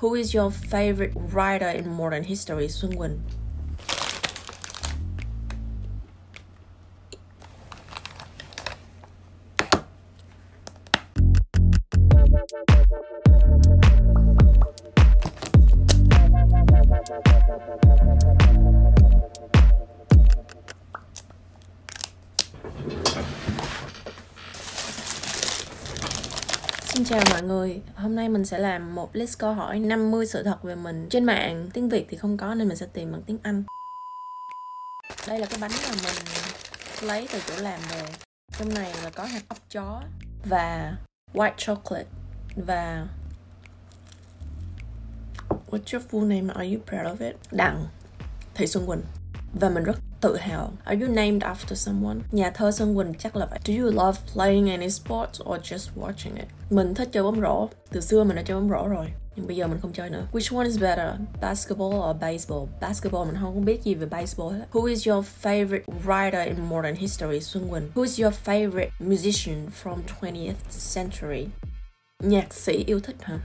Who is your favorite writer in modern history? Xuân Quỳnh. Xin chào mọi người, hôm nay mình sẽ làm một list câu hỏi 50 sự thật về mình Trên mạng, tiếng Việt thì không có nên mình sẽ tìm bằng tiếng Anh. Đây là cái bánh mà mình lấy từ chỗ làm về. Trong này là có hạt ốc chó và white chocolate và What's your full name? Are you proud of it? Đặng Thị Xuân Quỳnh. Và mình rất tự hào. Are you named after someone? Nhà thơ Xuân Quỳnh chắc là vậy. Do you love playing any sports or just watching it? Mình thích chơi bóng rổ. Từ xưa mình đã chơi bóng rổ rồi. Nhưng bây giờ mình không chơi nữa. Which one is better? Basketball or baseball? Basketball mình không biết gì về baseball hết. Who is your favorite writer in modern history? Xuân Quỳnh. Who is your favorite musician from 20th century? Nhạc sĩ yêu thích hả?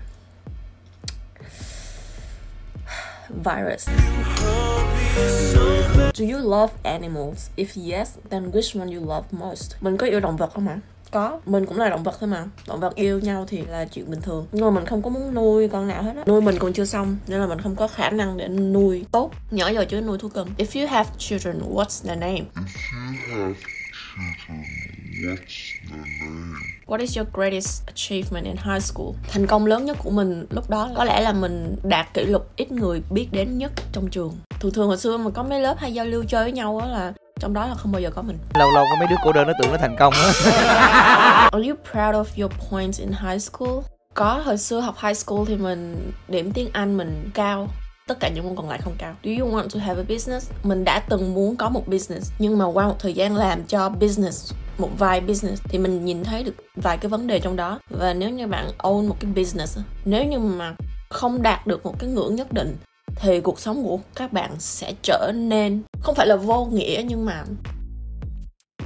Virus. Do you love animals? If yes, then which one you love most? Mình có yêu động vật không ạ? Có, mình cũng là động vật thôi mà Động vật yêu nhau thì là chuyện bình thường Nhưng mà mình không có muốn nuôi con nào hết á Nuôi mình còn chưa xong Nên là mình không có khả năng để nuôi tốt Nhỏ giờ chưa nuôi thú cưng If you have children, what's their name? What is your greatest achievement in high school? Thành công lớn nhất của mình lúc đó có lẽ là mình đạt kỷ lục ít người biết đến nhất trong trường. Thường thường hồi xưa mà có mấy lớp hay giao lưu chơi với nhau á là trong đó là không bao giờ có mình. lâu lâu có mấy đứa cô đơn nó tưởng nó thành công á Are you proud of your points in high school? Có, hồi xưa học high school thì mình điểm tiếng Anh mình cao tất cả những môn còn lại không cao. Do you want to have a business? Mình đã từng muốn có một business, nhưng mà qua một thời gian làm cho business, một vài business, thì mình nhìn thấy được vài cái vấn đề trong đó và nếu như bạn own một cái business, nếu như mà không đạt được một cái ngưỡng nhất định, thì cuộc sống của các bạn sẽ trở nên, không phải là vô nghĩa, nhưng mà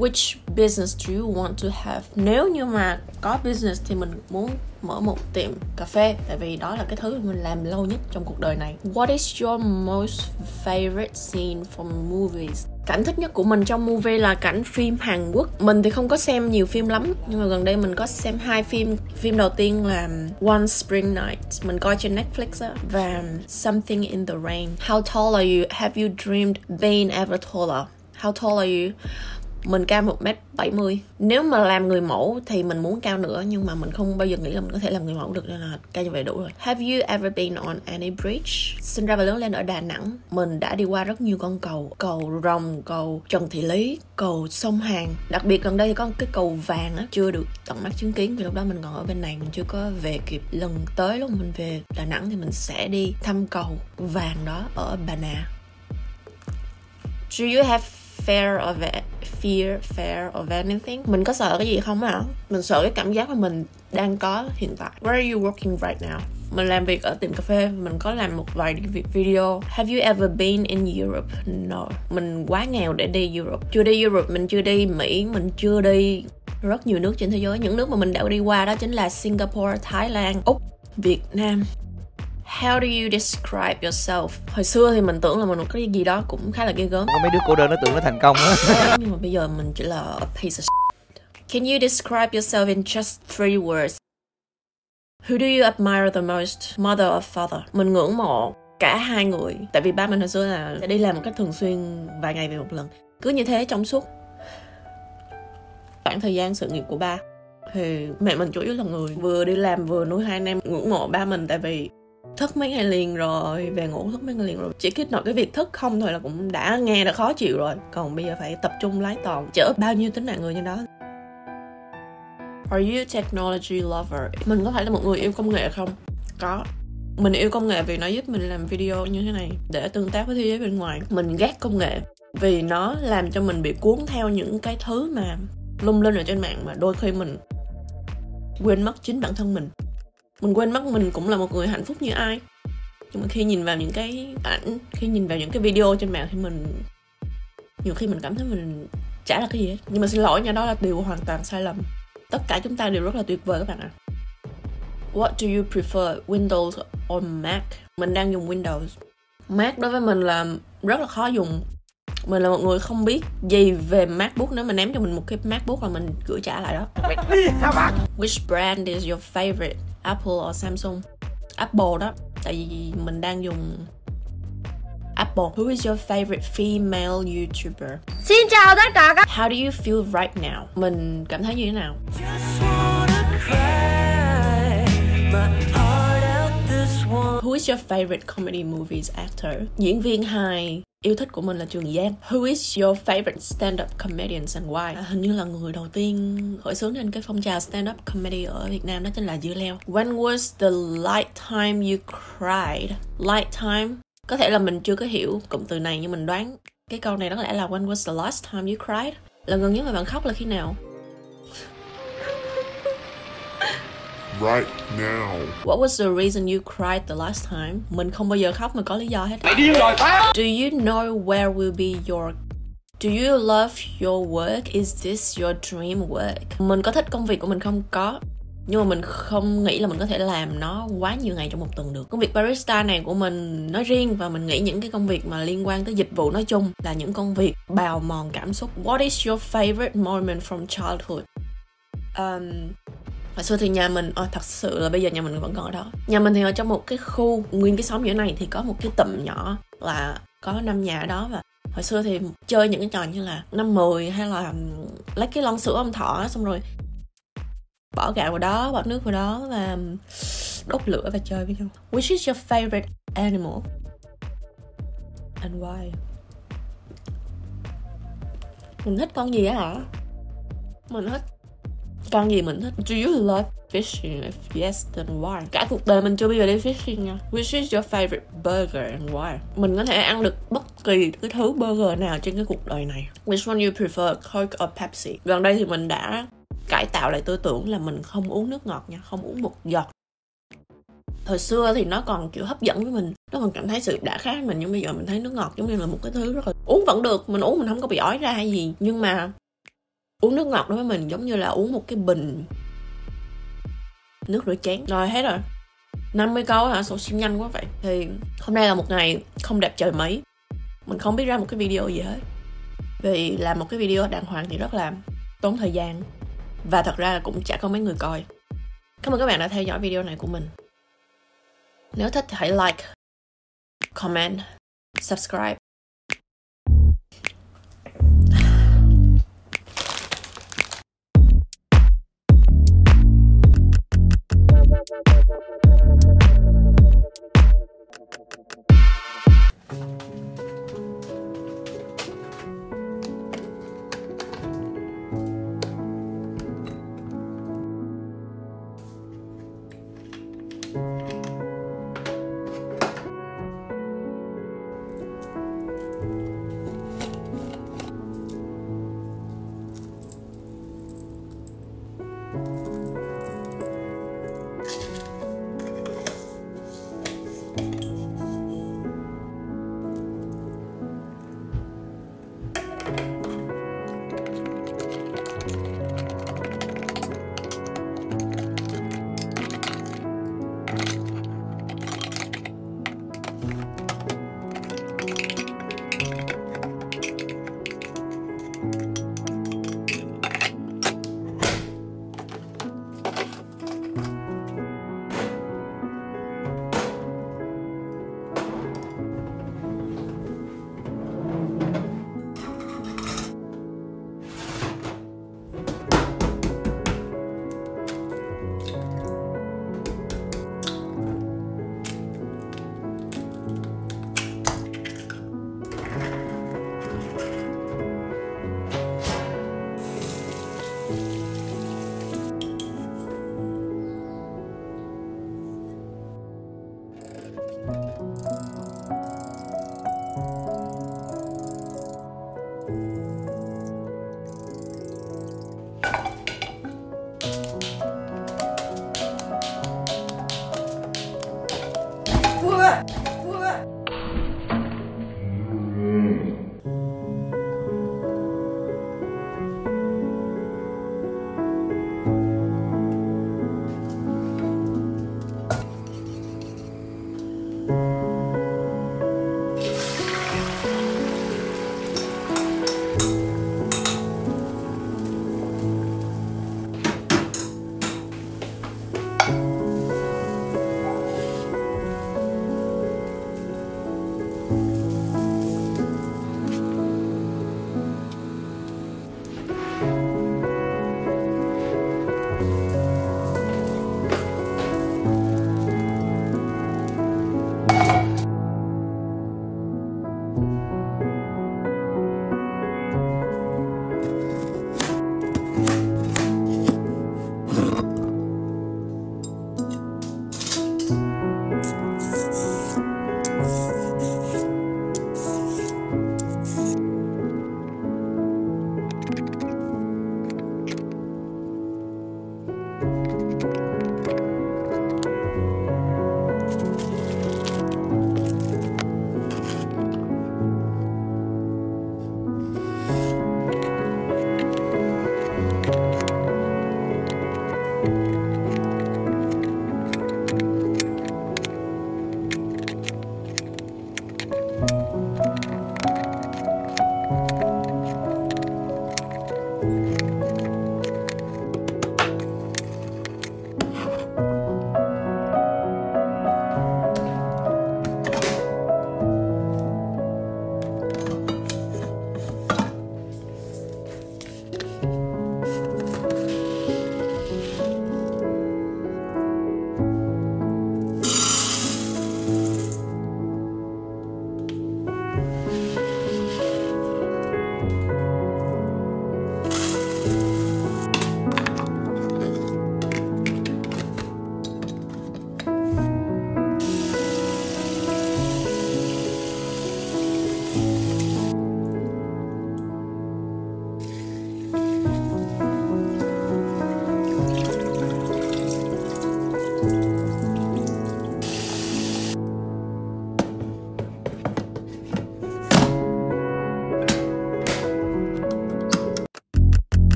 which business do you want to have nếu như mà có business thì mình muốn mở một tiệm cà phê, tại vì đó là cái thứ mình làm lâu nhất trong cuộc đời này what is your most favorite scene from movies cảnh thích nhất của mình trong movie là cảnh phim Hàn Quốc mình thì không có xem nhiều phim lắm, nhưng mà gần đây mình có xem hai phim phim đầu tiên là One Spring Night, mình coi trên Netflix á, và Something in the Rain How tall are you? Have you dreamed being ever taller? How tall are you? Mình cao 1m70 Nếu mà làm người mẫu thì mình muốn cao nữa Nhưng mà mình không bao giờ nghĩ là mình có thể làm người mẫu được Nên là cao như vậy đủ rồi. Have you ever been on any bridge? Sinh ra và lớn lên ở Đà Nẵng Mình đã đi qua rất nhiều con cầu Cầu Rồng, cầu Trần Thị Lý, cầu sông Hàn. Đặc biệt gần đây thì có một cái cầu vàng á Chưa được tận mắt chứng kiến Vì lúc đó mình còn ở bên này Mình chưa có về kịp Lần tới. Lúc mình về Đà Nẵng thì mình sẽ đi thăm cầu vàng đó ở Bà Nà. Do you have fear of it, fear fear of anything. Mình có sợ cái gì không ạ? Mình sợ cái cảm giác mà mình đang có hiện tại. Where are you working right now? Mình làm việc ở tiệm cà phê mình có làm một vài video. Have you ever been in Europe? No. Mình quá nghèo để đi Europe. Chưa đi Europe mình chưa đi Mỹ mình chưa đi rất nhiều nước trên thế giới. Những nước mà mình đã đi qua đó chính là Singapore Thái Lan Úc Việt Nam. How do you describe yourself? Hồi xưa thì mình tưởng là mình cái gì đó cũng khá là ghê gớm có mấy đứa cô đơn nó tưởng nó thành công á Nhưng mà bây giờ mình chỉ là a piece of shit. Can you describe yourself in just three words? Who do you admire the most? Mother or father? Mình ngưỡng mộ cả hai người Tại vì ba mình hồi xưa là sẽ đi làm một cách thường xuyên vài ngày về một lần Cứ như thế trong suốt khoảng thời gian sự nghiệp của ba thì mẹ mình chủ yếu là người vừa đi làm vừa nuôi hai anh em ngưỡng mộ ba mình tại vì thức mấy ngày liền rồi, về ngủ thức mấy ngày liền rồi. Chỉ kết nội, cái việc thức không thôi là cũng đã nghe, đã khó chịu rồi. Còn bây giờ phải tập trung lái toàn chở bao nhiêu tính mạng người như đó. Are you a technology lover? Mình có phải là một người yêu công nghệ không? Có. Mình yêu công nghệ vì nó giúp mình làm video như thế này, Để tương tác với thế giới bên ngoài. Mình ghét công nghệ Vì nó làm cho mình bị cuốn theo những cái thứ mà lung linh ở trên mạng Mà đôi khi mình quên mất chính bản thân mình mình quên mất mình cũng là một người hạnh phúc như ai nhưng mà khi nhìn vào những cái ảnh khi nhìn vào những cái video trên mạng thì mình nhiều khi mình cảm thấy mình chả là cái gì hết nhưng mà xin lỗi nha đó là điều hoàn toàn sai lầm tất cả chúng ta đều rất là tuyệt vời các bạn ạ What do you prefer, Windows or Mac? Mình đang dùng Windows. Mac đối với mình là rất là khó dùng. Mình là một người không biết gì về MacBook Nếu mà ném cho mình một cái MacBook là mình gửi trả lại đó Which brand is your favorite? Apple or Samsung? Apple đó Tại vì mình đang dùng Apple Who is your favorite female YouTuber? Xin chào tất cả các How do you feel right now? Mình cảm thấy như thế nào? Who is your favorite comedy movies actor? Diễn viên hài yêu thích của mình là Trường Giang. Who is your favorite stand-up comedians and why? À, hình như là người đầu tiên khởi xướng lên cái phong trào stand-up comedy ở Việt Nam đó chính là Dưa Leo. When was the last time you cried? Last time có thể là mình chưa có hiểu cụm từ này nhưng mình đoán cái câu này có lẽ là when was the last time you cried? Lần gần nhất mà bạn khóc là khi nào? Right now. What was the reason you cried the last time? Mình không bao giờ khóc mà có lý do hết. Mày điên rồi Do you know where will be your Do you love your work? Is this your dream work? Mình có thích công việc của mình không? Có. Nhưng mà mình không nghĩ là mình có thể làm nó quá nhiều ngày trong một tuần được. Công việc barista này của mình nói riêng và mình nghĩ những cái công việc mà liên quan tới dịch vụ nói chung là những công việc bào mòn cảm xúc. What is your favorite moment from childhood? Um, hồi xưa thì nhà mình oh, thật sự là bây giờ nhà mình vẫn còn ở đó. Nhà mình thì ở trong một cái khu nguyên cái xóm giữa này thì có một cái tụm nhỏ là có năm nhà ở đó và hồi xưa thì chơi những cái trò như là năm mười hay là lấy cái lon sữa ông thọ xong rồi bỏ gạo vào đó bỏ nước vào đó và đốt lửa và chơi với nhau. Which is your favorite animal? And why? Mình thích con gì á hả? Mình thích con gì mình thích Do you love fishing? If yes, then why? Cả cuộc đời mình chưa bao giờ đi fishing nha Which is your favorite burger and why? Mình có thể ăn được bất kỳ cái thứ burger nào trên cái cuộc đời này Which one you prefer, Coke or Pepsi? Gần đây thì mình đã cải tạo lại tư tưởng là mình không uống nước ngọt nha Không uống một giọt Thời xưa thì nó còn kiểu hấp dẫn với mình Nó còn cảm thấy sự đã khác mình Nhưng bây giờ mình thấy nước ngọt giống như là một cái thứ rất là Uống vẫn được, mình uống mình không có bị ói ra hay gì Nhưng mà uống nước ngọt đối với mình giống như là uống một cái bình nước rửa chén. Rồi hết rồi. 50 câu hả? Sổ xin nhanh quá vậy? Thì hôm nay là một ngày không đẹp trời mấy. Mình không biết ra một cái video gì hết. Vì làm một cái video đàng hoàng thì rất là tốn thời gian. Và thật ra là cũng chả có mấy người coi. Cảm ơn các bạn đã theo dõi video này của mình. Nếu thích thì hãy like comment subscribe